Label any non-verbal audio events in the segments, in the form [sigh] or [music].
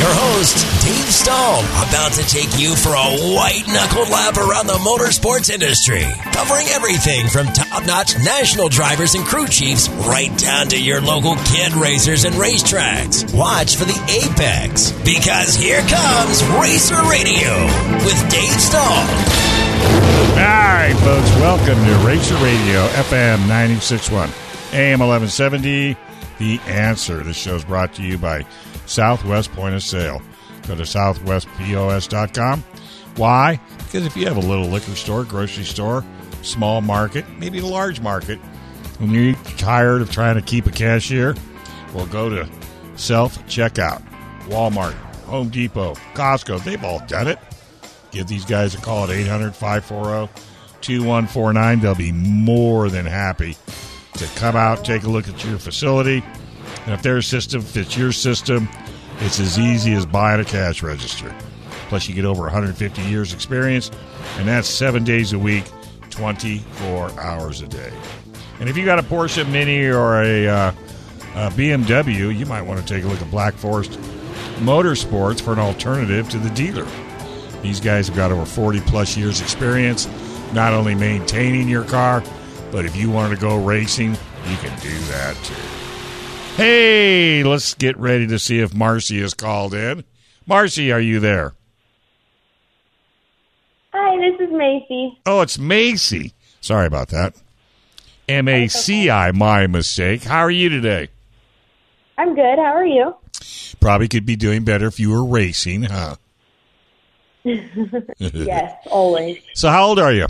Your host, Dave Stahl, about to take you for a white knuckled lap around the motorsports industry, covering everything from top notch national drivers and crew chiefs right down to your local kid racers and racetracks. Watch for the Apex, because here comes Racer Radio with Dave Stahl. All right, folks, welcome to Racer Radio, FM 961, AM 1170. The answer. This show is brought to you by Southwest Point of Sale. Go to southwestpos.com. Why? Because if you have a little liquor store, grocery store, small market, maybe a large market, and you're tired of trying to keep a cashier, well, go to self checkout. Walmart, Home Depot, Costco, they've all done it. Give these guys a call at 800 540 2149. They'll be more than happy to come out, take a look at your facility. And if their system fits your system, it's as easy as buying a cash register. Plus, you get over 150 years experience, and that's seven days a week, 24 hours a day. And if you got a Porsche Mini or a, uh, a BMW, you might want to take a look at Black Forest Motorsports for an alternative to the dealer. These guys have got over 40 plus years experience, not only maintaining your car, but if you wanted to go racing, you can do that too. Hey, let's get ready to see if Marcy is called in. Marcy, are you there? Hi, this is Macy. Oh, it's Macy. Sorry about that. M A C I, my mistake. How are you today? I'm good. How are you? Probably could be doing better if you were racing, huh? [laughs] yes, always. So, how old are you?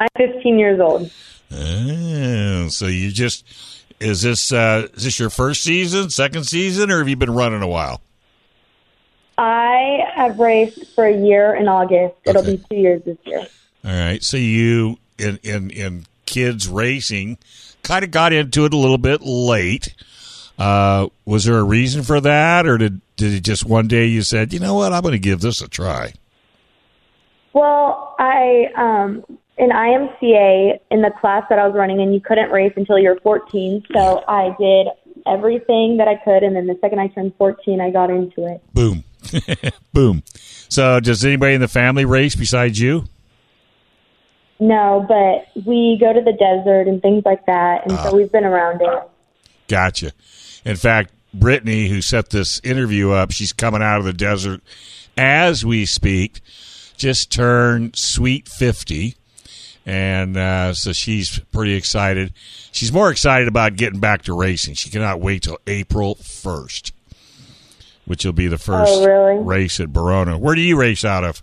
I'm 15 years old. Oh, so you just is this uh, is this your first season, second season, or have you been running a while? I have raced for a year in August. It'll Okay. be two years this year. All right. So you in in in kids racing kind of got into it a little bit late. Uh, was there a reason for that, or did did it just one day you said, you know what, I'm going to give this a try? Well, I um in IMCA in the class that I was running in, you couldn't race until you're 14. So I did everything that I could, and then the second I turned 14, I got into it. Boom, [laughs] boom. So does anybody in the family race besides you? No, but we go to the desert and things like that, and so ah. we've been around it. Gotcha. In fact, Brittany, who set this interview up, she's coming out of the desert as we speak. Just turned sweet fifty, and uh, so she's pretty excited. She's more excited about getting back to racing. She cannot wait till April first, which will be the first Oh, really? race at Barona. Where do you race out of?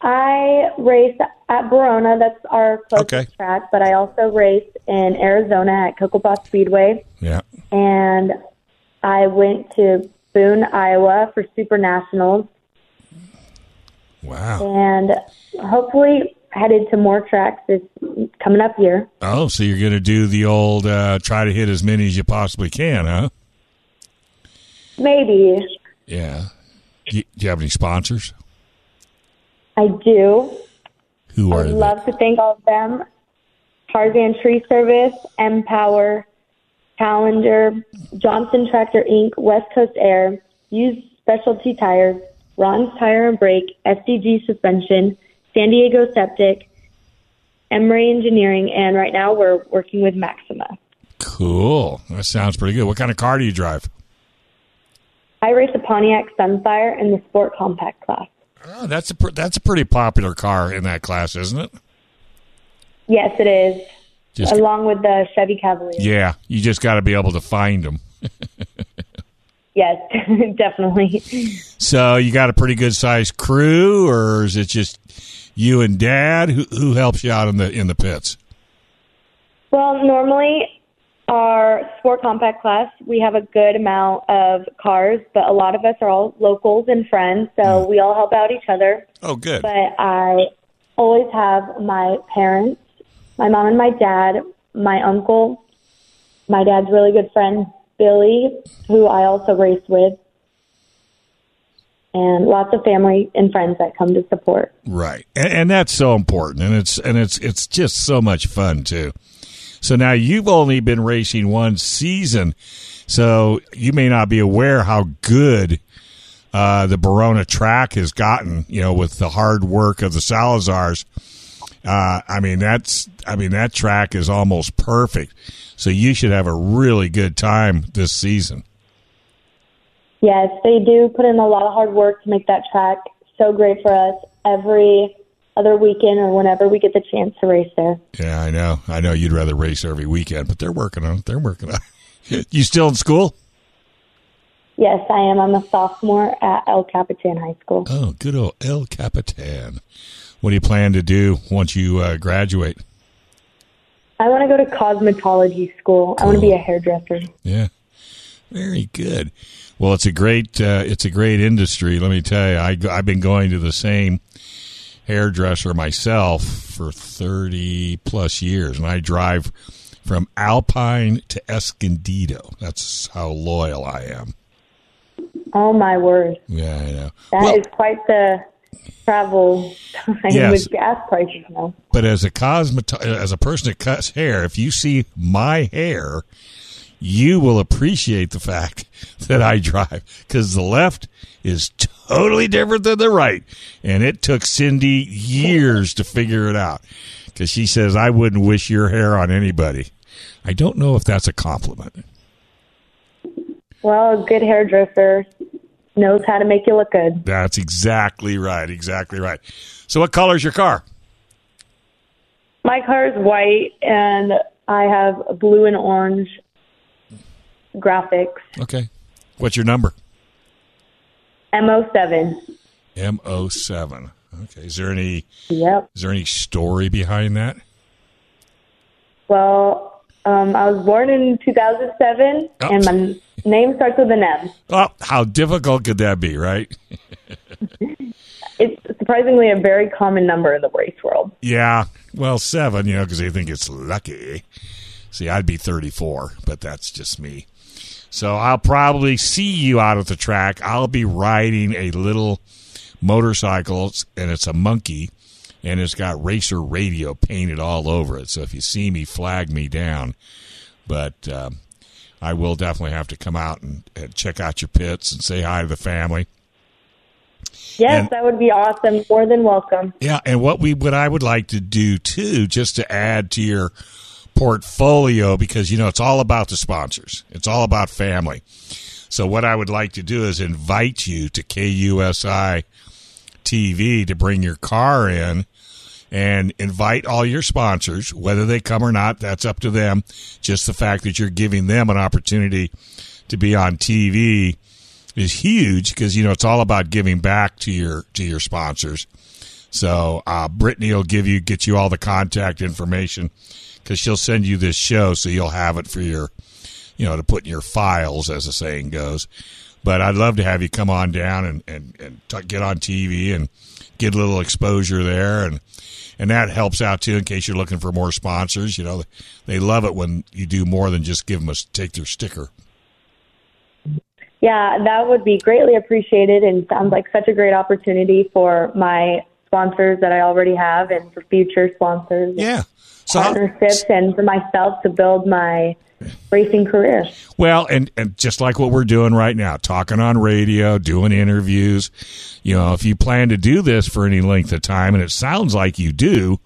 I race at Barona. That's our closest Okay. track. But I also race in Arizona at Cocopah Speedway, Yeah. and I went to Boone, Iowa for Super Nationals, Wow. and hopefully headed to more tracks this coming up year. Oh, so you're going to do the old uh, try to hit as many as you possibly can, huh? Maybe Yeah. Do you, do you have any sponsors? I do. Who are? I are would they? love to thank all of them: Tarzan Tree Service, Empower, Challenger, Johnson Tractor Inc., West Coast Air, Used Specialty Tires, Ron's Tire and Brake, SDG Suspension, San Diego Septic, Emery Engineering, and right now we're working with Maxima. Cool. That sounds pretty good. What kind of car do you drive? I race a Pontiac Sunfire in the Sport Compact class. Oh, that's a pr- that's a pretty popular car in that class, isn't it? Yes, it is. Just along with the Chevy Cavalier. yeah, you just got to be able to find them. Yes, [laughs] definitely. So you got a pretty good sized crew, or is it just you and Dad? Who, who helps you out in the in the pits? Well, normally our sport compact class, we have a good amount of cars, but a lot of us are all locals and friends, so we all help out each other. Oh, good. But I always have my parents, my mom and my dad, my uncle, my dad's really good friend, Billy, who I also race with, and lots of family and friends that come to support. Right, and, and that's so important, and it's and it's it's just so much fun too. So now you've only been racing one season, so you may not be aware how good uh, the Barona track has gotten. You know, with the hard work of the Salazars. Uh, I mean, that's I mean that track is almost perfect. So you should have a really good time this season. Yes, they do put in a lot of hard work to make that track so great for us every other weekend or whenever we get the chance to race there. Yeah, I know. I know you'd rather race every weekend, but they're working on it. They're working on it. [laughs] you still in school? Yes, I am. I'm a sophomore at El Capitan High School. Oh, good old El Capitan. What do you plan to do once you uh, graduate? I want to go to cosmetology school. I want to be a hairdresser. Yeah, very good. Well, it's a great uh, it's a great industry. Let me tell you, I, I've been going to the same hairdresser myself for thirty plus years, and I drive from Alpine to Escondido. That's how loyal I am. Oh my word, Yeah, I know. that is quite the travel time Yes. with gas prices now. But as a cosmet as a person that cuts hair, if you see my hair, you will appreciate the fact [laughs] that I drive because the left is totally different than the right, and it took Cindy years to figure it out because she says I wouldn't wish your hair on anybody. I don't know if that's a compliment. Well, a good hairdresser knows how to make you look good. That's exactly right. Exactly right. So, what color's your car? My car is white, and I have blue and orange graphics. Okay. What's your number? MO7. M O seven. Okay. Is there any Yep. is there any story behind that? Well, um, I was born in 2007, Oh. and my name starts with an M. Oh, how difficult could that be, right? [laughs] It's surprisingly a very common number in the race world. Yeah. Well, seven, you know, because they think it's lucky. See, I'd be 34, but that's just me. So I'll probably see you out at the track. I'll be riding a little motorcycle, and it's a monkey, and it's got racer radio painted all over it. So if you see me, flag me down. But um, I will definitely have to come out and, and check out your pits and say hi to the family. Yes, And- that would be awesome. More than welcome. Yeah, and what we what I would like to do too, just to add to your portfolio, because you know it's all about the sponsors. It's all about family. So what I would like to do is invite you to KUSI TV to bring your car in and invite all your sponsors, whether they come or not, that's up to them. Just the fact that you're giving them an opportunity to be on TV is huge because you know it's all about giving back to your to your sponsors. So uh, Brittany will give you get you all the contact information because she'll send you this show, so you'll have it for your you know to put in your files, as the saying goes. But I'd love to have you come on down and and, and get on TV and get a little exposure there and. And that helps out too in case you're looking for more sponsors. You know, they love it when you do more than just give them a take their sticker. Yeah, that would be greatly appreciated and sounds like such a great opportunity for my sponsors that I already have and for future sponsors, Yeah. So how- partnerships, and for myself to build my racing career. Well, and and just like what we're doing right now, talking on radio, doing interviews. You know, if you plan to do this for any length of time, and it sounds like you do,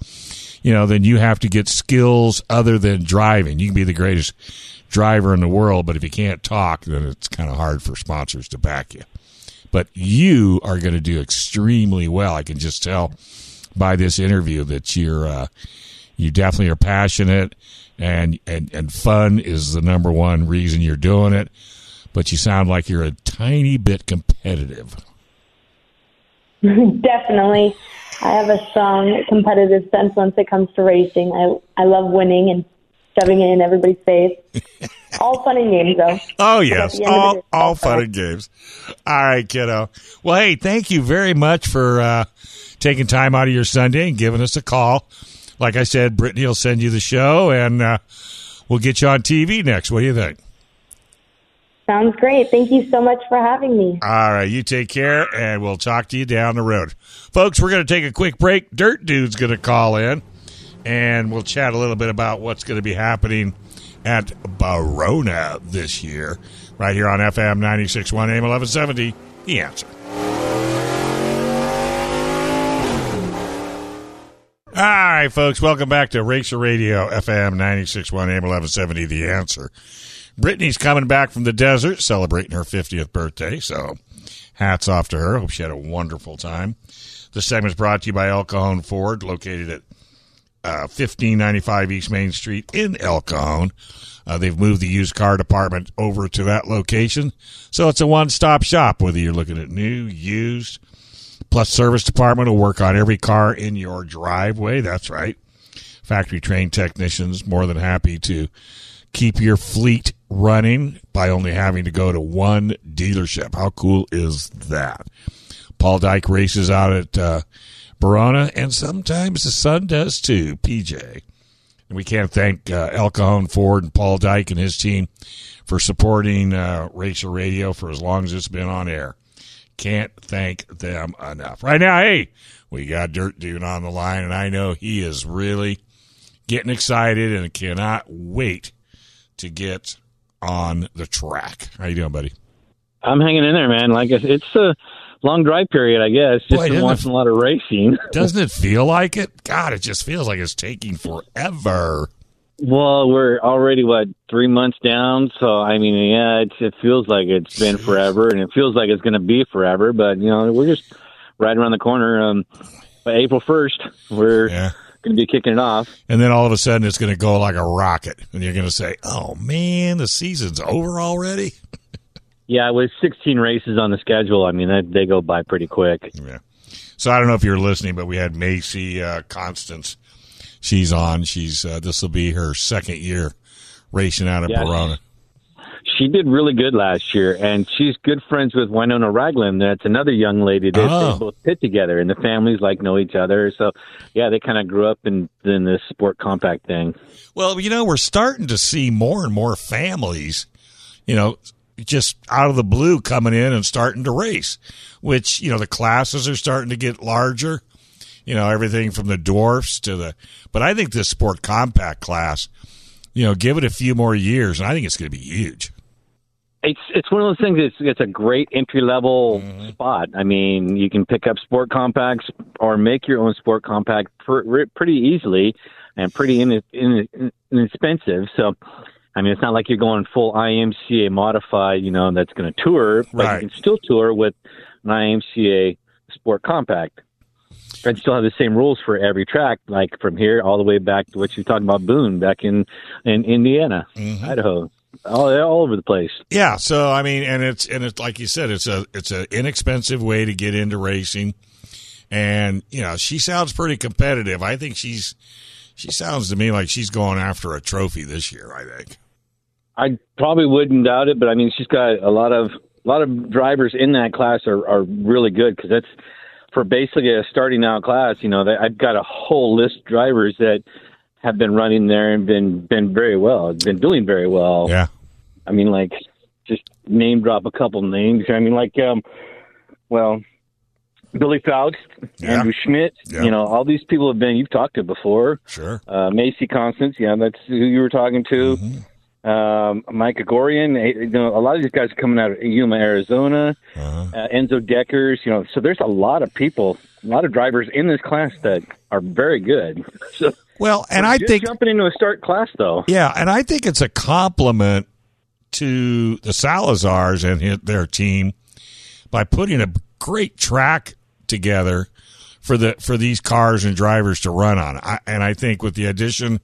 you know, then you have to get skills other than driving. You can be the greatest driver in the world, but if you can't talk, then it's kind of hard for sponsors to back you. But you are going to do extremely well. I can just tell by this interview that you're uh, you definitely are passionate and, and and fun is the number one reason you're doing it. but you sound like you're a tiny bit competitive. [laughs] Definitely. I have a strong competitive sense once it comes to racing. I I love winning and shoving it in everybody's face. [laughs] all fun and games, though. Oh yes, the end of all it, all fun. fun and games. All right, kiddo. Well, hey, thank you very much for uh, taking time out of your Sunday and giving us a call. Like I said, Brittany will send you the show, and uh, we'll get you on TV next. What do you think? Sounds great. Thank you so much for having me. All right, you take care, and we'll talk to you down the road. Folks, we're going to take a quick break. Dirt Dude's going to call in, and we'll chat a little bit about what's going to be happening at Barona this year, right here on FM 96.1 AM 1170. The answer. All right, folks, welcome back to Racer Radio, FM 96.1 AM 1170. The answer. Brittany's coming back from the desert celebrating her 50th birthday, so hats off to her. Hope she had a wonderful time. This segment is brought to you by El Cajon Ford, located at uh, 1595 East Main Street in El Cajon. Uh, they've moved the used car department over to that location, so it's a one stop shop, whether you're looking at new, used, plus service department will work on every car in your driveway. That's right. Factory trained technicians more than happy to keep your fleet running by only having to go to one dealership. How cool is that? Paul Dyke races out at uh, Barona, and sometimes the sun does too, PJ. And we can't thank uh, El Cajon Ford and Paul Dyke and his team for supporting uh, Racer Radio for as long as it's been on air. Can't thank them enough. Right now, hey, we got Dirt Dude on the line, and I know he is really getting excited and cannot wait to get on the track. How you doing, buddy? I'm hanging in there, man. Like it's a long drive period, I guess. Just Boy, been watching it- a lot of racing. [laughs] Doesn't it feel like it? God, it just feels like it's taking forever. well, we're already what three months down, so I mean, yeah, it's, it feels like it's been forever, and it feels like it's going to be forever. But you know, we're just right around the corner. Um, by April first, we're Yeah. going to be kicking it off. And then all of a sudden it's going to go like a rocket. And you're going to say, oh man, the season's over already? [laughs] Yeah, with 16 races on the schedule, I mean, they, they go by pretty quick. Yeah. So I don't know if you're listening, but we had Macy uh, Constance. She's on. She's uh, this will be her second year racing out of Yeah. Barona. She did really good last year, and she's good friends with Winona Ragland. That's another young lady that Oh. they both pit together, and the families like know each other. So, yeah, they kind of grew up in in this sport compact thing. Well, you know, we're starting to see more and more families, you know, just out of the blue coming in and starting to race, which, you know, the classes are starting to get larger, you know, everything from the dwarfs to the, but I think this sport compact class, you know, give it a few more years and I think it's going to be huge. It's it's one of those things. It's it's a great entry level mm-hmm. spot. I mean, you can pick up sport compacts or make your own sport compact pr- pretty easily and pretty in, in, inexpensive. So, I mean, it's not like you're going full IMCA modified. You know, that's going to tour, but Right. you can still tour with an IMCA sport compact. And still have the same rules for every track, like from here all the way back to what you're talking about, Boone, back in in Indiana, mm-hmm. Idaho, all all over the place. Yeah, so I mean, and it's and it's like you said, it's a it's an inexpensive way to get into racing, and you know she sounds pretty competitive. I think she's she sounds to me like she's going after a trophy this year. I think. I probably wouldn't doubt it, but I mean, she's got a lot of a lot of drivers in that class are are really good because that's for basically a starting out class. You know, I've got a whole list of drivers that have been running there and been been very well, been doing very well. Yeah, I mean, like just name drop a couple names. I mean, like um, well. Billy Faust, Yeah. Andrew Schmidt, Yeah. you know, all these people have been you've talked to before sure. uh, Macy Constance, yeah, that's who you were talking to. Um, Mike Agorian, you know, a lot of these guys are coming out of Yuma, Arizona. Uh-huh. Uh, Enzo Deckers, you know, so there's a lot of people, a lot of drivers in this class that are very good. [laughs] So, Well, and I think jumping into a start class though, yeah, and I think it's a compliment to the Salazars and hit their team by putting a great track together for the for these cars and drivers to run on. I, and I think with the addition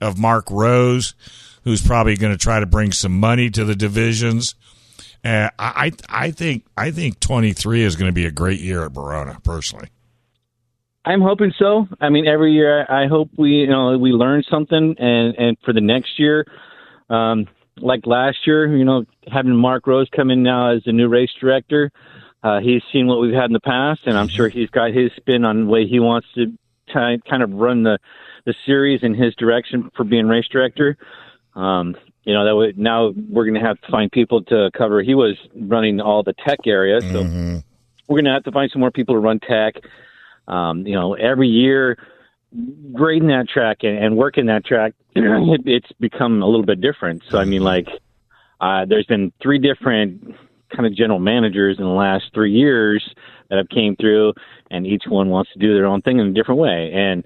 of Mark Rose, who's probably going to try to bring some money to the divisions, Uh, I I think I think 23 is going to be a great year at Barona. Personally, I'm hoping so. I mean, every year I hope we you know we learn something, and and for the next year, um, like last year, you know, having Mark Rose come in now as the new race director, uh, he's seen what we've had in the past, and I'm sure he's got his spin on the way he wants to t- kind of run the the series in his direction for being race director. Um, you know that would, now we're going to have to find people to cover. He was running all the tech area, so Mm-hmm. we're going to have to find some more people to run tech. Um, you know, every year grading that track and, and working that track, [clears throat] it, it's become a little bit different. So I mean, like, uh, there's been three different kind of general managers in the last three years that have came through, and each one wants to do their own thing in a different way. And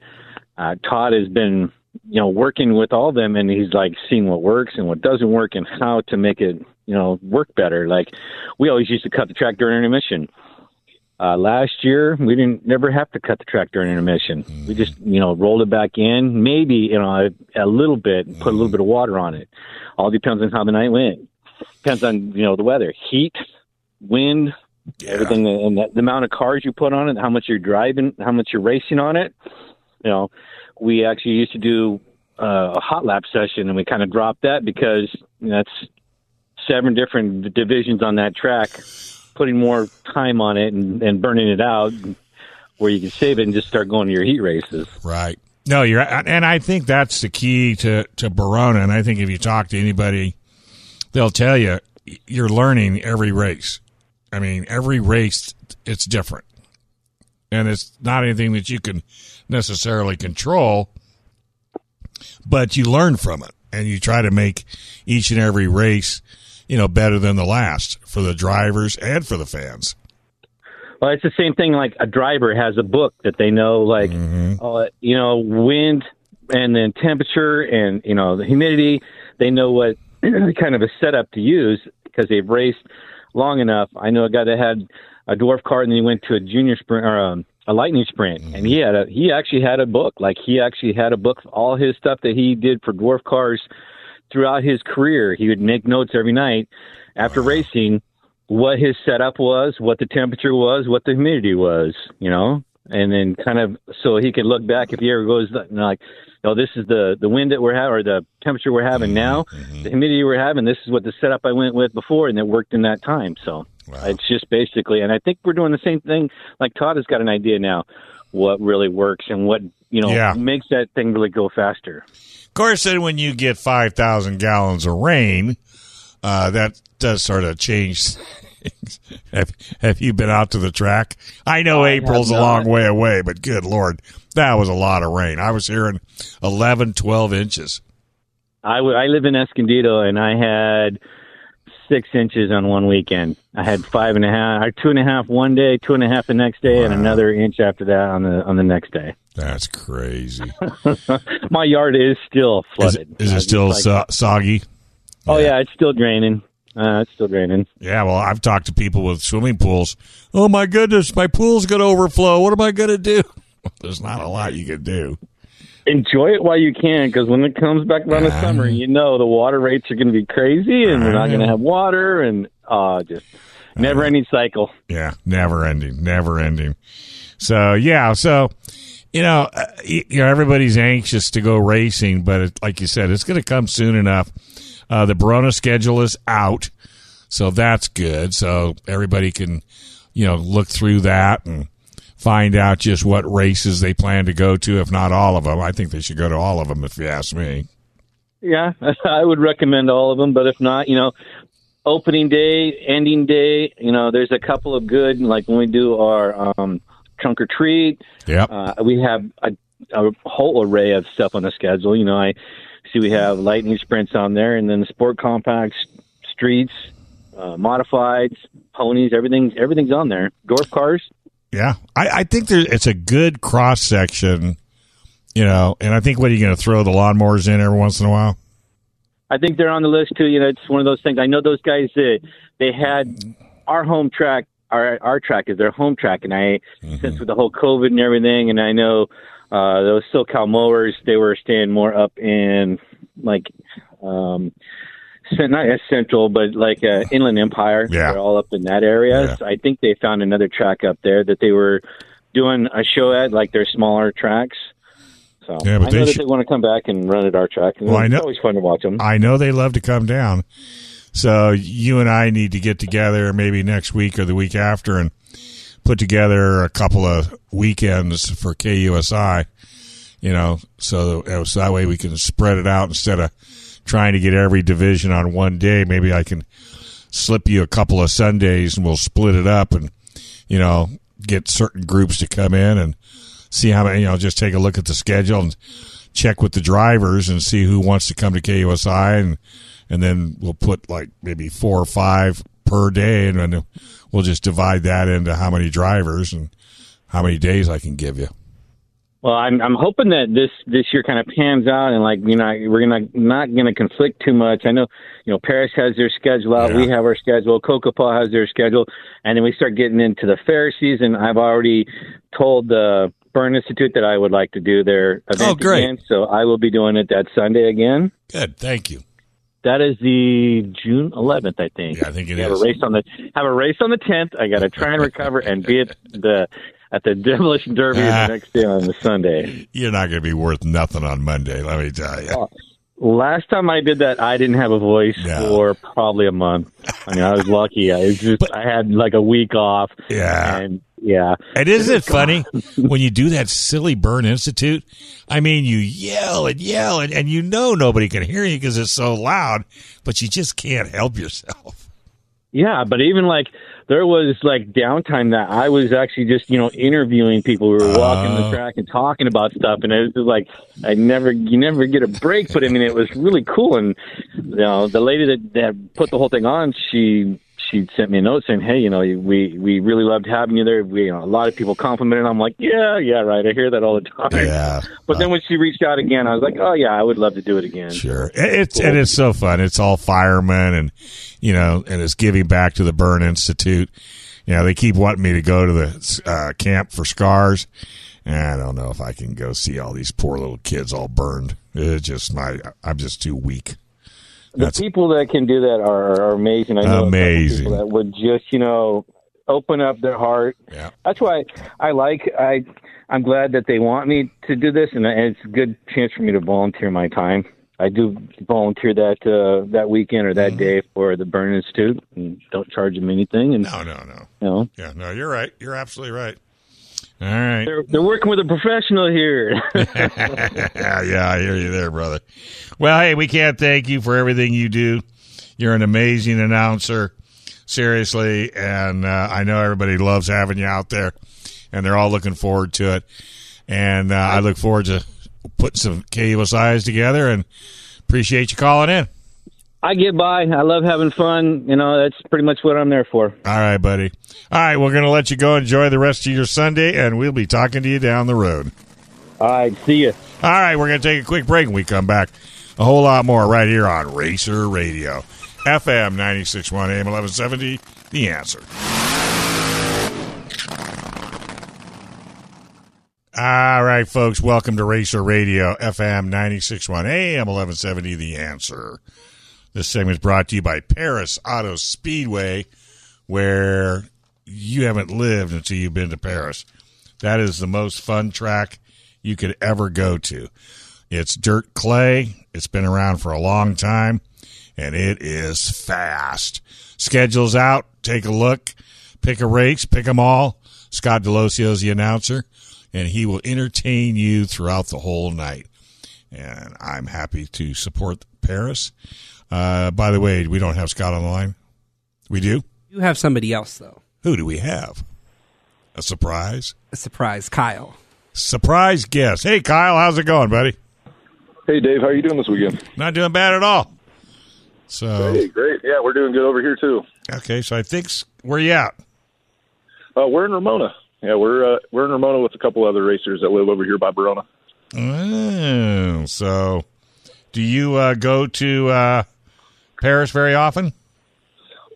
uh, Todd has been, you know, working with all of them, and he's like seeing what works and what doesn't work, and how to make it, you know, work better. Like we always used to cut the track during intermission. Uh, last year, we didn't never have to cut the track during intermission. We just, you know, rolled it back in, maybe, you know, a, a little bit, put a little bit of water on it. All depends on how the night went. Depends on, you know, the weather, heat, wind, everything, and the, the amount of cars you put on it, how much you're driving, how much you're racing on it. You know, we actually used to do uh, a hot lap session, and we kind of dropped that because you know, that's seven different divisions on that track putting more time on it and, and burning it out where you can save it and just start going to your heat races. Right. No, you're, and I think that's the key to to Barona. And I think if you talk to anybody, they'll tell you you're learning every race. I mean, every race it's different, and it's not anything that you can necessarily control, but you learn from it, and you try to make each and every race, you know, better than the last for the drivers and for the fans. Well, it's the same thing. Like a driver has a book that they know, like, uh, you know, wind and then temperature and you know the humidity. They know what kind of a setup to use because they've raced long enough. I know a guy that had a dwarf car and then he went to a junior sprint or um, a lightning sprint, and he had a he actually had a book. Like he actually had a book all his stuff that he did for dwarf cars throughout his career. He would make notes every night after racing what his setup was, what the temperature was, what the humidity was, you know, and then kind of so he could look back if he ever goes like, oh, this is the the wind that we're having or the temperature we're having now, the humidity we're having. This is what the setup I went with before, and it worked in that time. So it's just basically, and I think we're doing the same thing. Like Todd has got an idea now what really works and what you know Yeah. makes that thing really go faster. Of course, then when you get 5,000 gallons of rain, uh, that does sort of change things. [laughs] have, have you been out to the track? I know I April's a long way away, but good Lord, that was a lot of rain. I was hearing 11, 12 inches. I, w- I live in Escondido, and I had six inches on one weekend. I had five and a half, or two and a half one day, two and a half the next day, and another inch after that on the on the next day. That's crazy. [laughs] My yard is still is, flooded. it- is it uh, still like- so- soggy? Oh yeah, it's still draining. Uh, it's still draining. Yeah, well, I've talked to people with swimming pools. Oh my goodness, my pool's going to overflow. What am I going to do? [laughs] There's not a lot you can do. Enjoy it while you can, because when it comes back around the summer, you know the water rates are going to be crazy, and we're not going to have water, and uh, just never ending cycle. Yeah, never ending, never ending. So yeah, so you know, uh, you know, everybody's anxious to go racing, but it, like you said, it's going to come soon enough. Uh, the Barona schedule is out, so that's good. So everybody can, you know, look through that and find out just what races they plan to go to. If not all of them, I think they should go to all of them. If you ask me. Yeah, [laughs] I would recommend all of them, but if not, you know, opening day, ending day, you know, there's a couple of good, like when we do our um, trunk or treat, Yeah, uh, we have a, a whole array of stuff on the schedule. You know, I see we have lightning sprints on there, and then the sport compacts, streets, uh, modifieds, ponies, everything, everything's on there. Dwarf cars. Yeah, I, I think there, it's a good cross section, you know, and I think what are you going to throw the lawnmowers in every once in a while? I think they're on the list too. You know, it's one of those things. I know those guys. Uh, they had our home track. Our our track is their home track, and I since with the whole COVID and everything, and I know uh, those SoCal mowers. They were staying more up in like um, not as central, but like uh, Inland Empire. Yeah. They're all up in that area. Yeah. So I think they found another track up there that they were doing a show at, like their smaller tracks. So Yeah, but I they know that they want to come back and run at our track. And Well, I it's know- always fun to watch them. I know they love to come down. So you and I need to get together maybe next week or the week after and put together a couple of weekends for KUSI. You know, so, uh, so that way we can spread it out instead of trying to get every division on one day. Maybe I can slip you a couple of Sundays and we'll split it up and you know get certain groups to come in and see how many. You know, just take a look at the schedule and check with the drivers and see who wants to come to KUSI and and then we'll put like maybe four or five per day and then we'll just divide that into how many drivers and how many days I can give you. Well, I'm I'm hoping that this this year kind of pans out and like you know we're gonna not gonna conflict too much. I know you know Perris has their schedule out, Yeah. we have our schedule, Cocopah has their schedule, and then we start getting into the fair season. I've already told the Burn Institute that I would like to do their oh, event Oh, great. again, so I will be doing it that Sunday again. Good, thank you. That is the June 11th, I think. Yeah, I think it have is. a race on the have a race on the 10th. I got to try and recover and be at the at the demolition derby Ah. the next day on the Sunday. You're not going to be worth nothing on Monday, let me tell you. Last time I did that, I didn't have a voice No. for probably a month. I mean, I was lucky. I was just I had like a week off. Yeah. and yeah, And isn't it funny [laughs] when you do that silly Burn Institute? I mean, you yell and yell, and, and you know nobody can hear you because it's so loud, but you just can't help yourself. yeah. But even like there was like downtime that I was actually just you know interviewing people. We were walking Oh. the track and talking about stuff, and it was just like I never you never get a break. But I mean, it was really cool. And you know, the lady that that put the whole thing on, she. She sent me a note saying, "Hey, you know, we we really loved having you there. We, you know, a lot of people complimented." I'm like, "Yeah, yeah, right. I hear that all the time." Yeah. [laughs] But then when she reached out again, I was like, "Oh yeah, I would love to do it again." Sure. It's and it's so fun. It's all firemen and you know, and it's giving back to the Burn Institute. You know, they keep wanting me to go to the uh, camp for scars. And I don't know if I can go see all these poor little kids all burned. It's just my I'm just too weak. The people that can do that are, are amazing. I know Amazing. that would just you know open up their heart. Yeah. That's why I like I. I'm glad that they want me to do this, and it's a good chance for me to volunteer my time. I do volunteer that uh, that weekend or Mm-hmm. that day for the Burn Institute, and don't charge them anything. And no, no, no. you know, Yeah, no, you're right. You're absolutely right. All right. they're they're working with a professional here. [laughs] [laughs] yeah, I hear you there, brother. Well, hey, we can't thank you for everything you do. You're an amazing announcer, seriously, and uh, I know everybody loves having you out there, and they're all looking forward to it. And uh, I look forward to putting some KUSIs together, and appreciate you calling in. I get by. I love having fun. You know, that's pretty much what I'm there for. All right, buddy. All right, we're going to let you go enjoy the rest of your Sunday, and we'll be talking to you down the road. All right, see you. All right, we're going to take a quick break and we come back. A whole lot more right here on Racer Radio. FM 961 AM 1170, The Answer. All right, folks, welcome to Racer Radio, FM 961 AM 1170, The Answer. This segment is brought to you by Perris Auto Speedway, where you haven't lived until you've been to Perris. That is the most fun track you could ever go to. It's dirt clay. It's been around for a long time, and it is fast. Schedule's out. Take a look. Pick a race. Pick them all. Scott Delosio is the announcer, and he will entertain you throughout the whole night. And I'm happy to support Perris. Uh, by the way, we don't have Scott on the line. We do. You have somebody else though. Who do we have? A surprise. A surprise, Kyle. Surprise guest. Hey, Kyle, how's it going, buddy? Hey, Dave, how are you doing this weekend? Not doing bad at all. So, Hey, great. Yeah, we're doing good over here too. okay, so I think s- where you at? Uh, we're in Ramona. Yeah, we're uh, we're in Ramona with a couple other racers that live over here by Barona. Oh, so do you uh, go to uh, Perris very often?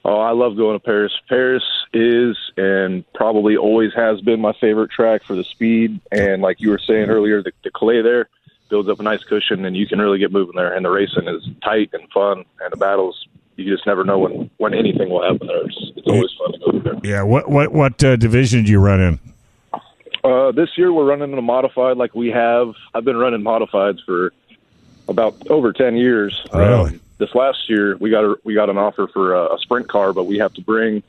Oh, I love going to Perris. Perris is and probably always has been my favorite track for the speed. And like you were saying earlier, the, the clay there, builds up a nice cushion, and you can really get moving there. And the racing is tight and fun, and the battles you just never know when when anything will happen there. It's, it's always fun to go there. Yeah. What what what uh, division do you run in? Uh, this year we're running in a modified like we have. I've been running modifieds for about over ten years. Really? Um, this last year we got a, we got an offer for a, a sprint car, but we have to bring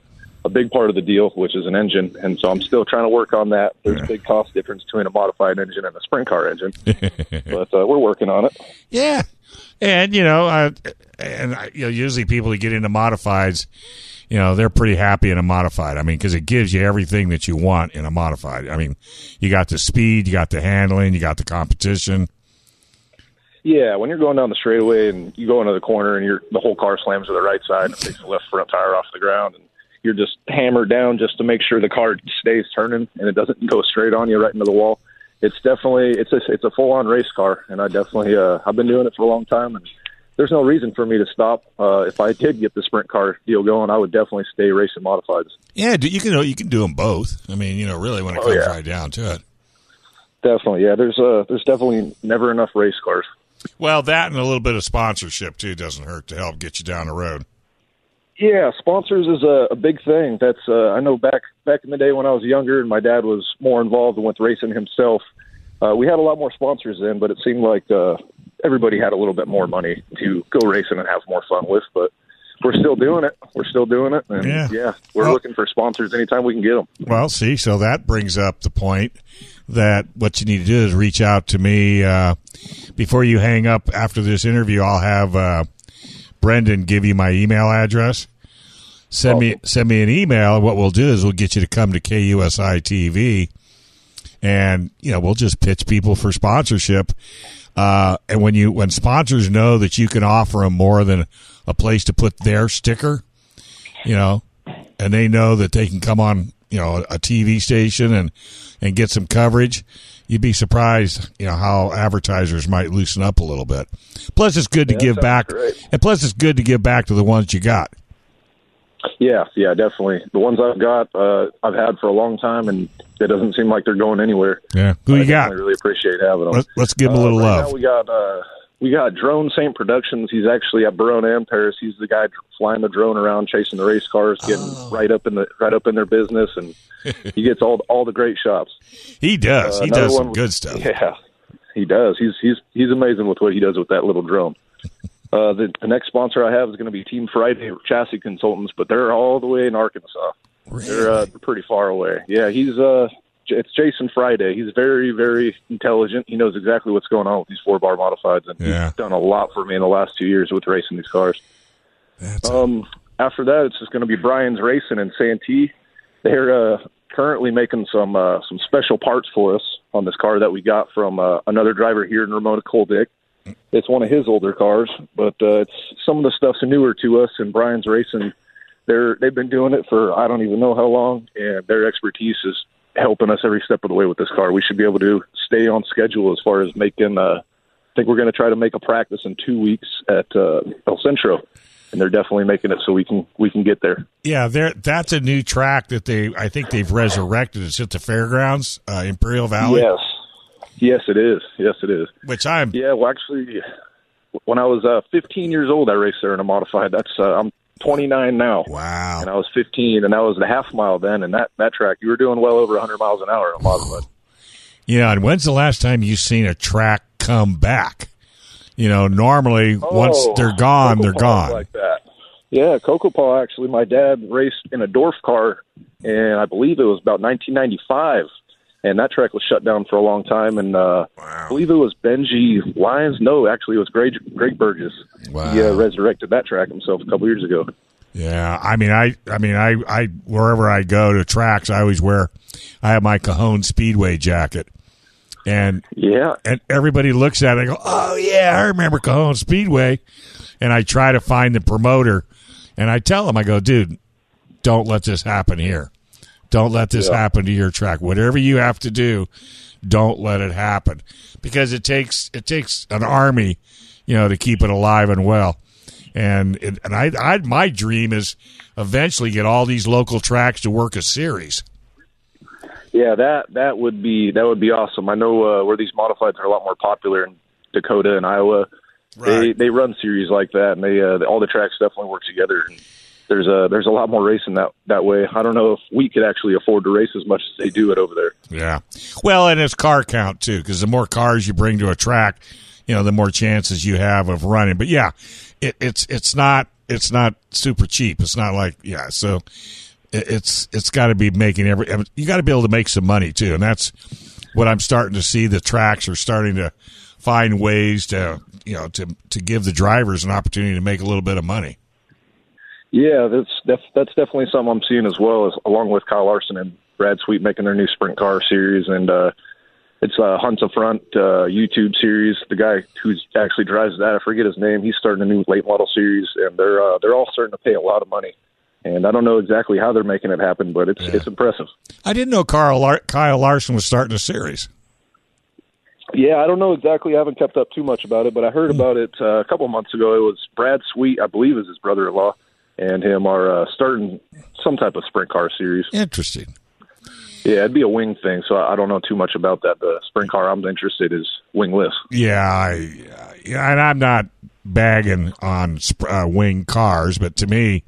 a big part of the deal, which is an engine, and so I'm still trying to work on that. There's a big cost difference between a modified engine and a sprint car engine, [laughs] but uh, we're working on it. Yeah, and you know, uh, and uh, you know, usually people that get into modifieds, you know, they're pretty happy in a modified. I mean, because it gives you everything that you want in a modified. I mean, you got the speed, you got the handling, you got the competition. Yeah, when you're going down the straightaway and you go into the corner and you're the whole car slams to the right side and takes the left front tire off the ground and you're just hammered down just to make sure the car stays turning and it doesn't go straight on you right into the wall. It's definitely it's a it's a full on race car and I definitely uh, I've been doing it for a long time and there's no reason for me to stop. Uh, if I did get the sprint car deal going, I would definitely stay racing modifieds. Yeah, you can know you can do them both. I mean, you know, really when it Oh, comes yeah. right down to it. Definitely, yeah. There's uh there's definitely never enough race cars. Well, that and a little bit of sponsorship too doesn't hurt to help get you down the road. Yeah, sponsors is a, a big thing. That's uh, I know back back in the day when I was younger and my dad was more involved with racing himself. Uh, we had a lot more sponsors then, but it seemed like uh, everybody had a little bit more money to go racing and have more fun with. But we're still doing it. We're still doing it, and Yeah. yeah, we're Well- looking for sponsors anytime we can get them. Well, see, so that brings up the point that what you need to do is reach out to me uh, before you hang up after this interview. I'll have uh, Brendan give you my email address. Send me send me an email. What we'll do is we'll get you to come to KUSI TV, and you know we'll just pitch people for sponsorship. Uh, and when you when sponsors know that you can offer them more than a place to put their sticker, you know, and they know that they can come on, you know, a TV station and and get some coverage, you'd be surprised, you know, how advertisers might loosen up a little bit. Plus, it's good to Yeah, give back, great. and plus, it's good to give back to the ones you got. Yeah, yeah, definitely. The ones I've got, uh, I've had for a long time, and it doesn't seem like they're going anywhere. Yeah, who I you got? definitely really appreciate having them. Let's, let's give them a Uh, little right love. We got uh, we got Drone Saint Productions. He's actually at Barona and Perris. He's the guy flying the drone around, chasing the race cars, getting Oh. right up in the right up in their business, and he gets all all the great shops. He does. Uh, he does some one- good stuff. Yeah, he does. He's he's he's amazing with what he does with that little drone. Uh, the, the next sponsor I have is going to be Team Friday Chassis Consultants, but they're all the way in Arkansas. They're uh, pretty far away. Yeah, he's uh, it's Jason Friday. He's very very intelligent. He knows exactly what's going on with these four bar modifieds, and Yeah. he's done a lot for me in the last two years with racing these cars. That's Um, after that, it's just going to be Brian's Racing in Santee. They're uh, currently making some uh, some special parts for us on this car that we got from uh, another driver here in Ramona Coldick. It's one of his older cars, but uh, it's some of the stuff's newer to us. And Brian's Racing, they're they've been doing it for I don't even know how long, and their expertise is helping us every step of the way with this car. We should be able to stay on schedule as far as making. Uh, I think we're going to try to make a practice in two weeks at uh, El Centro, and they're definitely making it so we can we can get there. Yeah, there. That's a new track that they. I think they've resurrected. It's at the fairgrounds, uh, Imperial Valley. Yes, yes, it is. Yes, it is. Which I'm. Yeah, well, actually, when I was uh, 15 years old, I raced there in a modified. That's uh, I'm 29 now. Wow. And I was 15, and that was the half mile then. And that that track, you were doing well over 100 miles an hour in. You know, and when's the last time you seen a track come back? You know, normally once Oh, they're gone, Cocoa they're Paw gone. Like that. Yeah, Cocopah. Actually, my dad raced in a dwarf car, and I believe it was about 1995. And that track was shut down for a long time. And uh, I believe it was Benji Lyons. No, actually, it was Greg, Greg Burgess. Wow. He uh, resurrected that track himself a couple years ago. Yeah, I mean, I, I mean, I, I, wherever I go to tracks, I always wear, I have my Cajon Speedway jacket, and Yeah, and everybody looks at it and go, "Oh yeah, I remember Cajon Speedway," and I try to find the promoter, and I tell him, I go, "Dude, don't let this happen here. Don't let this Yeah. happen to your track. Whatever you have to do, don't let it happen because it takes it takes an army, you know, to keep it alive and well." And it, and I, I my dream is eventually get all these local tracks to work a series. yeah, that that would be that would be awesome. I know uh, where these modifieds are a lot more popular, in Dakota and Iowa. They they run series like that, and they uh, all the tracks definitely work together. And there's a there's a lot more racing that that way. I don't know if we could actually afford to race as much as they do it over there. Yeah. Well, and it's car count too, because the more cars you bring to a track, you know, the more chances you have of running. But yeah, it, it's it's not it's not super cheap. It's not like yeah. So it, it's it's got to be making every. You got to be able to make some money too, and that's what I'm starting to see. The tracks are starting to find ways to you know to to give the drivers an opportunity to make a little bit of money. Yeah, that's def- that's definitely something I'm seeing as well as along with Kyle Larson and Brad Sweet making their new sprint car series and uh it's a Hunt the Front uh YouTube series. The guy who actually drives that, I forget his name, he's starting a new late model series and they're uh they're all starting to pay a lot of money. And I don't know exactly how they're making it happen, but it's it's impressive. I didn't know Carl Lar- Kyle Larson was starting a series. Yeah, I don't know exactly. I haven't kept up too much about it, but I heard about it uh, a couple months ago. It was Brad Sweet, I believe, is his brother-in-law, and him are uh, starting some type of sprint car series. Interesting. Yeah, it'd be a wing thing, so I don't know too much about that. The sprint car I'm interested is wingless. Yeah, I, yeah, and I'm not bagging on uh, wing cars, but to me,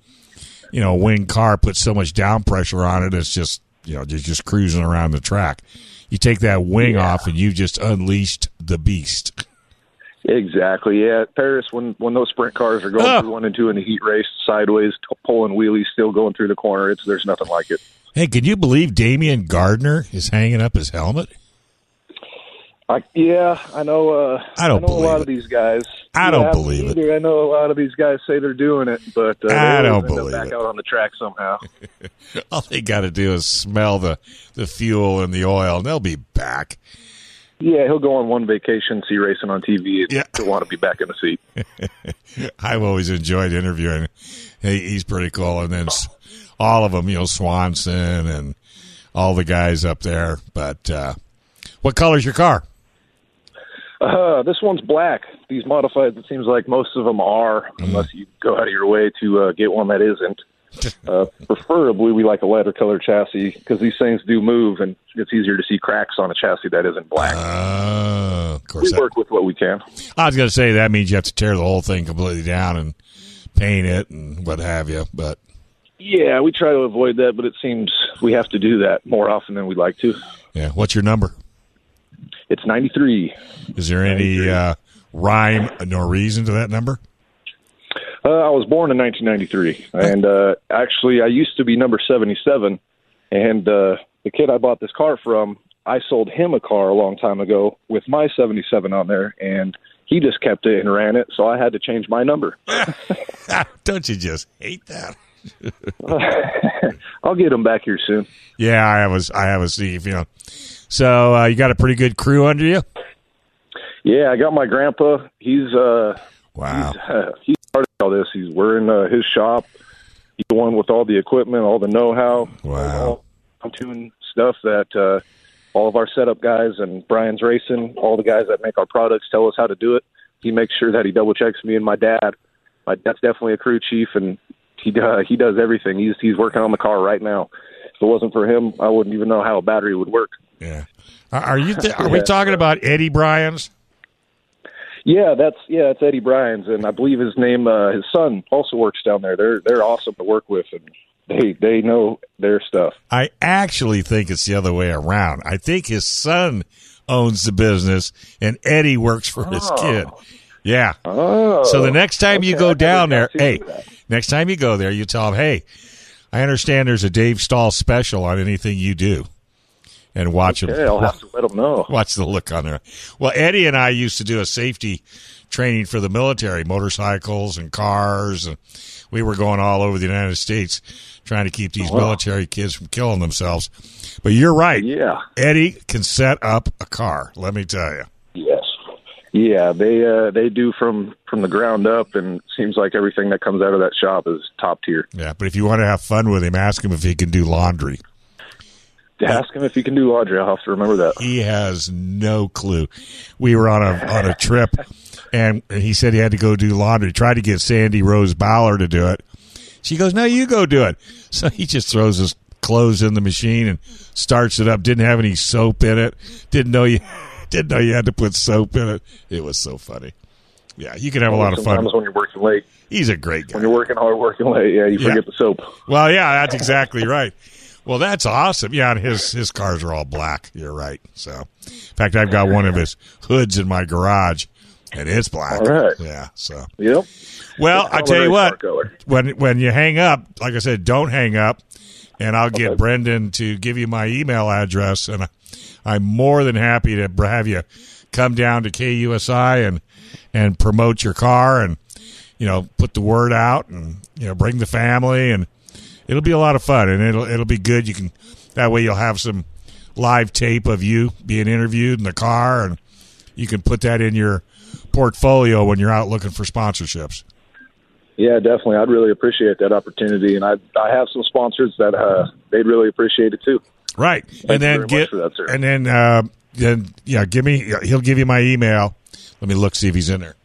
you know, a wing car puts so much down pressure on it. It's just you know, just just cruising around the track. You take that wing off, and you just unleashed the beast. Exactly. Yeah, Perris when when those sprint cars are going Oh. through one and two in the heat race, sideways, t- pulling wheelies, still going through the corner. It's there's nothing like it. Hey, can you believe Damion Gardner is hanging up his helmet? I, yeah, I know. Uh, I don't know a lot believe of these guys. I don't Yeah, believe it. I know a lot of these guys say they're doing it, but uh, I don't always end up believe back it. out on the track somehow. [laughs] All they got to do is smell the the fuel and the oil, and they'll be back. Yeah, he'll go on one vacation, see racing on TV, and Yeah. he'll want to be back in the seat. [laughs] I've always enjoyed interviewing. He, he's pretty cool, and then all of them, you know, Swanson and all the guys up there. But uh, what color's your car? Uh, this one's black. These modifieds, it seems like most of them are, unless you go out of your way to uh, get one that isn't. [laughs] Uh, preferably, we like a lighter color chassis because these things do move, and it's easier to see cracks on a chassis that isn't black. Uh, of we course, that, work with what we can. I was going to say that means you have to tear the whole thing completely down and paint it and what have you. But Yeah, we try to avoid that, but it seems we have to do that more often than we'd like to. yeah, what's your number? It's 93. Is there any uh, rhyme nor reason to that number? Uh, I was born in 1993, and uh, actually, I used to be number 77. And uh, the kid I bought this car from, I sold him a car a long time ago with my 77 on there, and he just kept it and ran it, so I had to change my number. [laughs] Don't you just hate that? [laughs] I'll get him back here soon. Yeah, I have a, I have a Steve. You know, so uh, you got a pretty good crew under you. Yeah, I got my grandpa. He's uh, Wow. he's, uh, he all this. He's we're in uh, his shop. He's the one with all the equipment, all the know-how, Wow. all tune stuff that uh, all of our setup guys and Bryan's Racing, all the guys that make our products tell us how to do it. He makes sure that he double checks me and my dad. My dad's definitely a crew chief, and he uh, he does everything. He's he's working on the car right now. If it wasn't for him, I wouldn't even know how a battery would work. Yeah. Are you? Th- are we talking about Eddie Bryans? Yeah, that's yeah, it's Eddie Bryan's, and I believe his name, uh, his son also works down there. They're they're awesome to work with, and they they know their stuff. I actually think it's the other way around. I think his son owns the business, and Eddie works for his kid. Yeah. Oh, So the next time you go I down there, hey, that. next time you go there, you tell him, hey, I understand there's a Dave Stahl special on anything you do, and watch. Okay, I'll have to let them know. [laughs] Watch the look on there. Well, Eddie and I used to do a safety training for the military, motorcycles and cars, and we were going all over the United States trying to keep these military kids from killing themselves. But you're right. Yeah. Eddie can set up a car. Let me tell you. Yes. Yeah, they uh, they do from from the ground up, and it seems like everything that comes out of that shop is top tier. Yeah, but if you want to have fun with him, ask him if he can do laundry. Ask him if he can do laundry. I'll have to remember that. He has no clue. We were on a on a trip, and he said he had to go do laundry. Tried to get Sandy Rose Bauer to do it. She goes, "No, you go do it." [laughs] So he just throws his clothes in the machine and starts it up. Didn't have any soap in it. Didn't know you [laughs] didn't know you had to put soap in it. It was so funny. Yeah, you can have a lot of fun. When you're working late, He's a great guy. when you're working hard, working late, yeah, you Yeah. forget the soap. Well, yeah, that's exactly [laughs] right. Well, that's awesome. Yeah, and his his cars are all black. You're right. So, in fact, I've got one of his hoods in my garage, and it's black. All right. Yeah. So, Yep. well, I tell you what, when when you hang up, like I said, don't hang up, and I'll get Brendan to give you my email address, and I'm more than happy to have you come down to KUSI and and promote your car and you know put the word out and you know bring the family and it'll be a lot of fun and it'll it'll be good. You can that way you'll have some live tape of you being interviewed in the car and you can put that in your portfolio when you're out looking for sponsorships. Yeah, definitely. I'd really appreciate that opportunity, and I I have some sponsors that uh, they'd really appreciate it too. Right, you and then get that, and then uh, then yeah, give me. He'll give you my email. Let me look see if he's in there.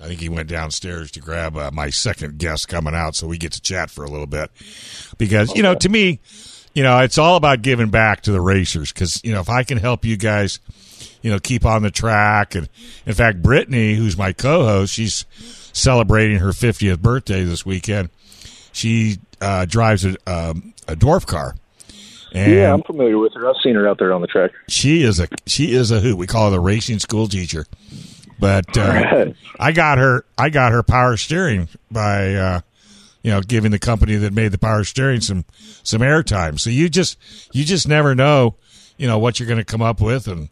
I think he went downstairs to grab uh, my second guest coming out, so we get to chat for a little bit. Because you know, to me, you know, it's all about giving back to the racers. Because you know, if I can help you guys, you know, keep on the track, and in fact, Brittany, who's my co-host, she's celebrating her 50th birthday this weekend. She uh, drives a, um, a dwarf car. And yeah, I'm familiar with her. I've seen her out there on the track. she is a she is a who We call her the racing school teacher. But uh, I got her I got her power steering by uh, you know giving the company that made the power steering some some airtime. So you just you just never know you know what you're going to come up with and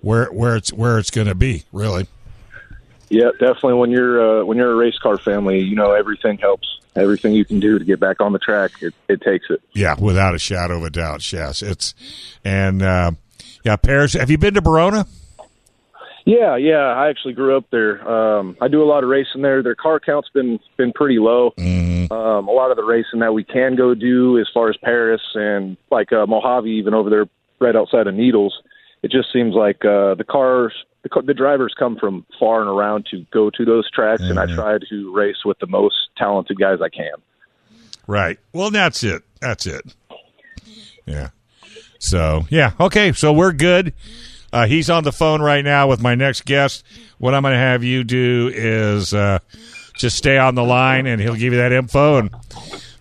where where it's where it's going to be really. Yeah, definitely. When you're uh, when you're a race car family, you know everything helps. Everything you can do to get back on the track, it, it takes it. Yeah, without a shadow of a doubt. Yes, it's and uh, yeah, Perris. Have you been to Barona? Yeah, yeah. I actually grew up there. Um, I do a lot of racing there. Their car count's been been pretty low. Mm-hmm. Um, a lot of the racing that we can go do, as far as Perris and like uh, Mojave, even over there, right outside of Needles, it just seems like uh, the cars, the, the drivers come from far and around to go to those tracks, and I try to race with the most talented guys I can. Right. Well, that's it. That's it. Yeah. So, yeah. Okay. So we're good. Uh, he's on the phone right now with my next guest. What I'm going to have you do is uh, just stay on the line and he'll give you that info and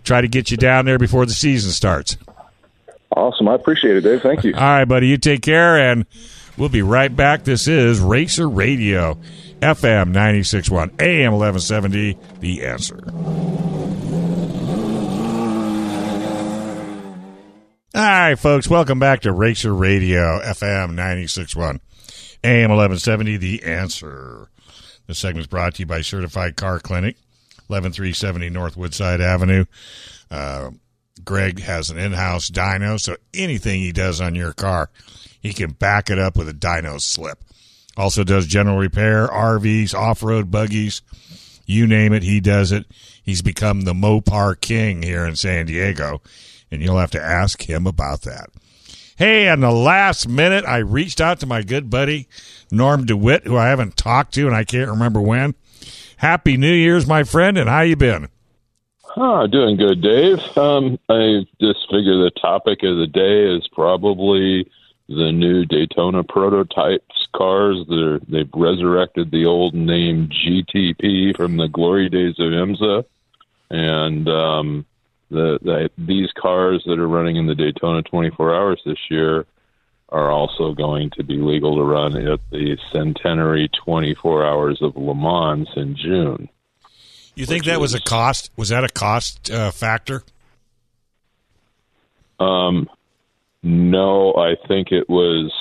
try to get you down there before the season starts. Awesome. I appreciate it, Dave. Thank you. All right, buddy. You take care and we'll be right back. This is Racer Radio, FM 961, AM 1170. The answer. All right, folks, welcome back to Racer Radio, FM 961, AM 1170, The Answer. This segment is brought to you by Certified Car Clinic, 11370 North Woodside Avenue. Uh, Greg has an in-house dyno, so anything he does on your car, he can back it up with a dyno slip. Also does general repair, RVs, off-road buggies, you name it, he does it. He's become the Mopar king here in San Diego, and you'll have to ask him about that. Hey, in the last minute, I reached out to my good buddy Norm DeWitt, who I haven't talked to, and I can't remember when. Happy New Year's, my friend, and how you been? Oh, doing good, Dave. Um, I just figure the topic of the day is probably the new Daytona prototypes cars. They're, they've resurrected the old name GTP from the glory days of IMSA, and um, the, the these cars that are running in the Daytona 24 Hours this year are also going to be legal to run at the Centenary 24 Hours of Le Mans in June. You think that was a cost? Was that a cost uh, factor? Um, no, I think it was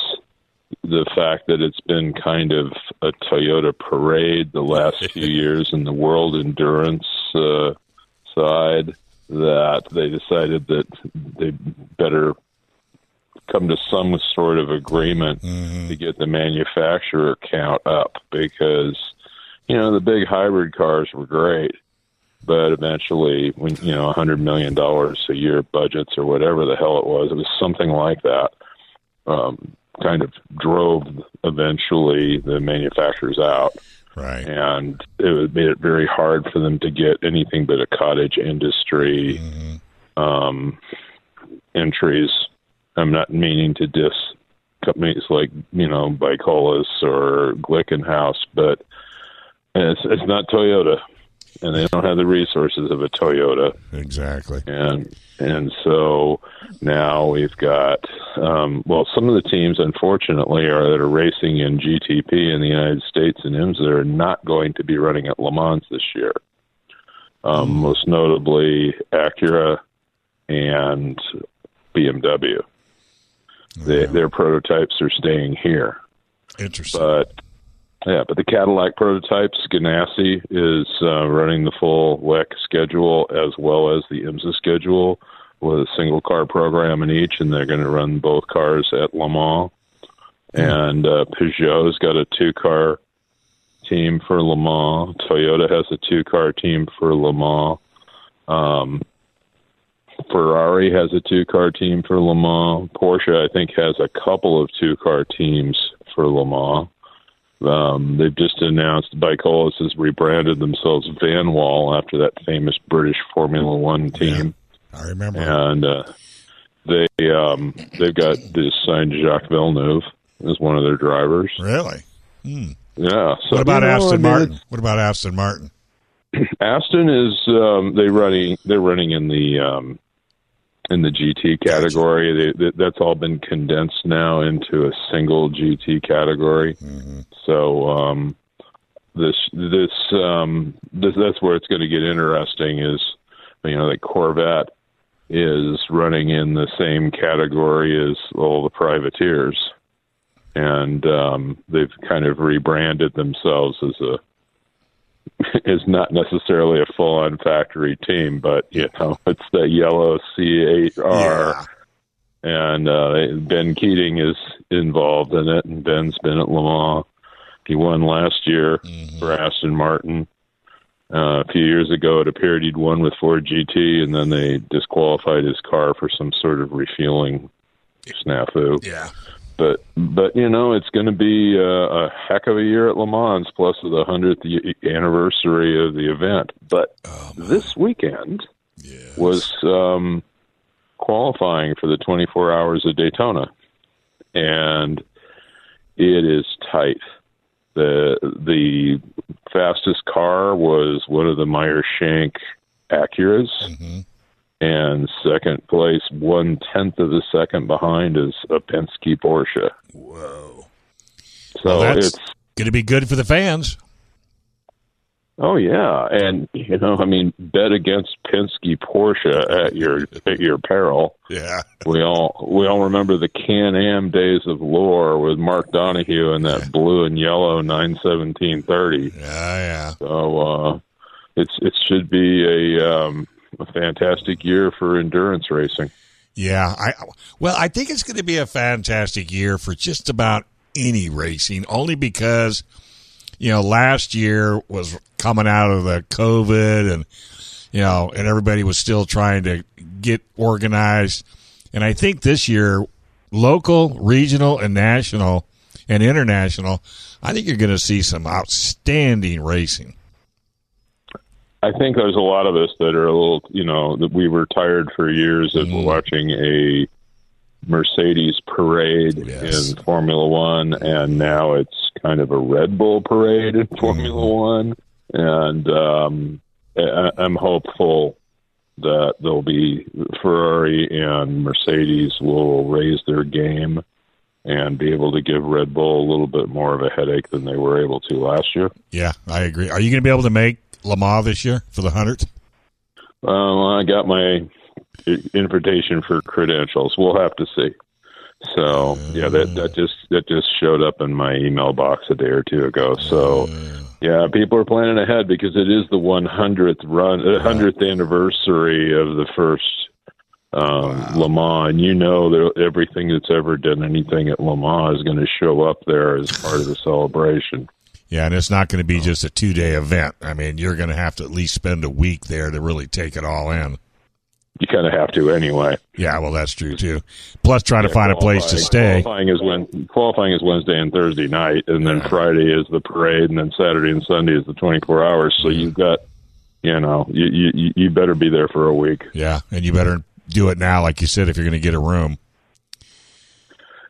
the fact that it's been kind of a Toyota parade the last [laughs] few years in the world endurance uh, side that they decided that they better come to some sort of agreement to get the manufacturer count up because you know the big hybrid cars were great but eventually when you know a hundred million dollars a year budgets or whatever the hell it was it was something like that um, kind of drove eventually the manufacturers out right and it would made it very hard for them to get anything but a cottage industry um, entries i'm not meaning to diss companies like you know ByKolles or Glickenhaus, but it's it's not Toyota, and they don't have the resources of a Toyota. Exactly. And and so now we've got um, well, some of the teams, unfortunately, are that are racing in GTP in the United States and IMSA are not going to be running at Le Mans this year. Um, Most notably, Acura and BMW. They, Their prototypes are staying here. Interesting. But yeah, but the Cadillac prototypes, Ganassi is uh, running the full WEC schedule as well as the IMSA schedule with a single car program in each, and they're going to run both cars at Le Mans. And uh, Peugeot's got a two car team for Le Mans. Toyota has a two car team for Le Mans. Um, Ferrari has a two car team for Le Mans. Porsche, I think, has a couple of two car teams for Le Mans. Um, they've just announced ByKolles has rebranded themselves Vanwall after that famous British Formula One team. I remember. And uh, they um, they've got this signed Jacques Villeneuve as one of their drivers. Really? Hmm. Yeah. So what about you know, I Aston mean, Martin? What about Aston Martin? [clears throat] Aston is um, they running they're running in the um, in the GT category. They, that that's all been condensed now into a single GT category. So um, this this um, this that's where it's going to get interesting. Is you know the Corvette is running in the same category as all the privateers, and um, they've kind of rebranded themselves as a [laughs] is not necessarily a full on factory team, but you know, [laughs] it's the yellow C8R. And uh, Ben Keating is involved in it, and Ben's been at Le Mans. He won last year for Aston Martin. Uh, a few years ago, it appeared he'd won with Ford GT, and then they disqualified his car for some sort of refueling snafu. Yeah. But but you know it's going to be a, a heck of a year at Le Mans, plus the hundredth anniversary of the event. But this weekend was um, qualifying for the 24 Hours of Daytona, and it is tight. The The fastest car was one of the Meyer Shank Acuras mm-hmm. and second place, one tenth of a second behind, is a Penske Porsche. Whoa! So Well, that's it's going to be good for the fans. Oh yeah, and you know, I mean, bet against Penske Porsche at your at your peril. Yeah, [laughs] we all we all remember the Can Am days of lore with Mark Donohue and that blue and yellow nine seventeen thirty. Yeah, yeah. So uh, it's it should be a um, a fantastic year for endurance racing. Yeah, I well, I think it's going to be a fantastic year for just about any racing, only because you know last year was coming out of the COVID, and you know, and everybody was still trying to get organized, and I think this year, local, regional, and national, and international, I think you're going to see some outstanding racing. I think there's a lot of us that are a little, you know, that we were tired for years of mm-hmm. watching a Mercedes parade in Formula One, and now it's kind of a Red Bull parade in Formula One. And um, I, I'm hopeful that there'll be Ferrari and Mercedes will raise their game and be able to give Red Bull a little bit more of a headache than they were able to last year. Yeah, I agree. Are you going to be able to make Le Mans this year for the hundredth? Um, I got my invitation for credentials. We'll have to see. So yeah, that that just that just showed up in my email box a day or two ago. So yeah, people are planning ahead because it is the 100th run, uh, 100th anniversary of the first um, Le Mans, and you know that everything that's ever done anything at Le Mans is going to show up there as part of the celebration. Yeah, and it's not going to be just a two day event. I mean, you're going to have to at least spend a week there to really take it all in. You kind of have to anyway. Yeah, well, that's true too. Plus, trying to find a place to stay. Qualifying is when qualifying is Wednesday and Thursday night, and then Friday is the parade, and then Saturday and Sunday is the twenty four hours. So mm-hmm. you've got, you know, you, you you better be there for a week. Yeah, and you better do it now, like you said, if you're going to get a room.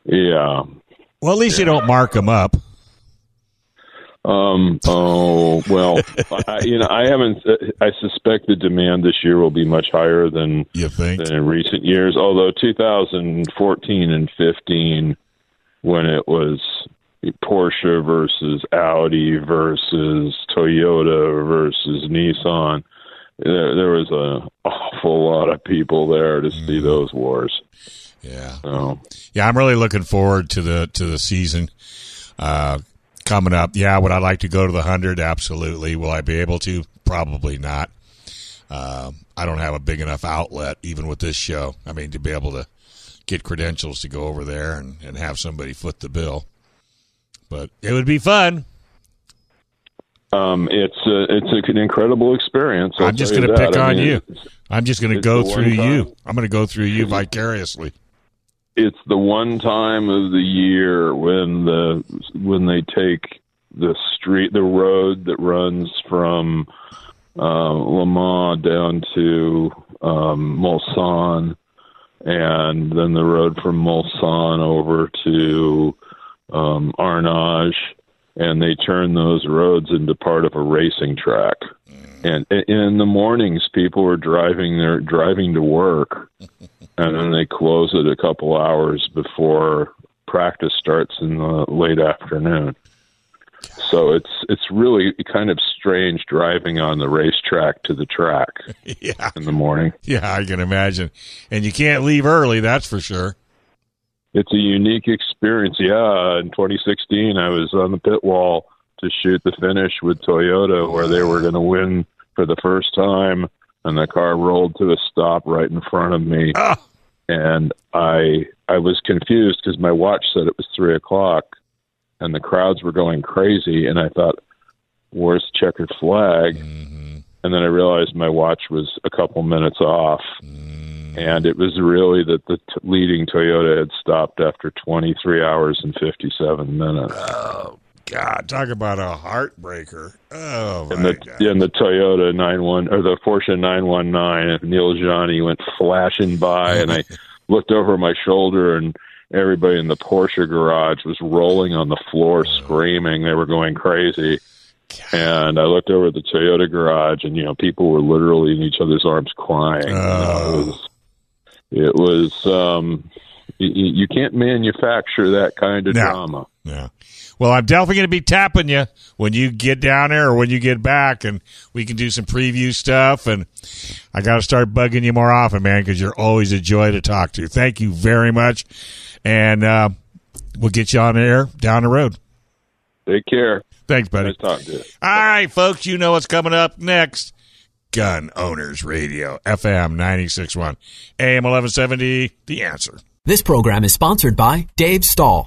Yeah, Well, at least you don't mark them up. Um. Oh well. I, you know, I haven't. I suspect the demand this year will be much higher than you think than in recent years. Although 2014 and 15, when it was Porsche versus Audi versus Toyota versus Nissan, there, there was an awful lot of people there to see those wars. Yeah. So, Yeah, I'm really looking forward to the to the season uh, coming up. Yeah, would I like to go to the hundred? Absolutely. Will I be able to? Probably not. Um, I don't have a big enough outlet, even with this show. I mean, to be able to get credentials to go over there and, and have somebody foot the bill. But it would be fun. um, it's a, it's an incredible experience. I'll I'm just going to pick I on mean, you. I'm just going to go through you. I'm going to go through [laughs] you vicariously. It's the one time of the year when the when they take the street the road that runs from uh, Le Mans down to um, Mulsanne and then the road from Mulsanne over to um, Arnage and they turn those roads into part of a racing track. And i- in the mornings people are driving their driving to work [laughs] and then they close it a couple hours before practice starts in the late afternoon. So it's it's really kind of strange driving on the racetrack to the track [laughs] yeah. in the morning. Yeah, I can imagine. And you can't leave early, that's for sure. It's a unique experience. Yeah, in 2016, I was on the pit wall to shoot the finish with Toyota, where they were going to win for the first time, and the car rolled to a stop right in front of me. Ah. And I I was confused because my watch said it was three o'clock, and the crowds were going crazy, and I thought, "Where's checkered flag?" Mm-hmm. And then I realized my watch was a couple minutes off mm. and it was really that the t- leading Toyota had stopped after 23 hours and 57 minutes. Oh God, talk about a heartbreaker. Oh and the God. and the Toyota 91 or the Porsche 919 Neel Jani went flashing by and I [laughs] looked over my shoulder and everybody in the Porsche garage was rolling on the floor screaming they were going crazy and I looked over at the Toyota garage and you know people were literally in each other's arms crying You know, it was it was um you, you can't manufacture that kind of No. drama Yeah. Well, I'm definitely going to be tapping you when you get down there or when you get back, and we can do some preview stuff. And I got to start bugging you more often, man, because you're always a joy to talk to. Thank you very much, and uh, we'll get you on air down the road. take care Thanks, buddy. nice talking to you All right, folks, you know what's coming up next. Gun Owners Radio, FM 96.1, AM 1170, The Answer. This program is sponsored by Dave Stahl.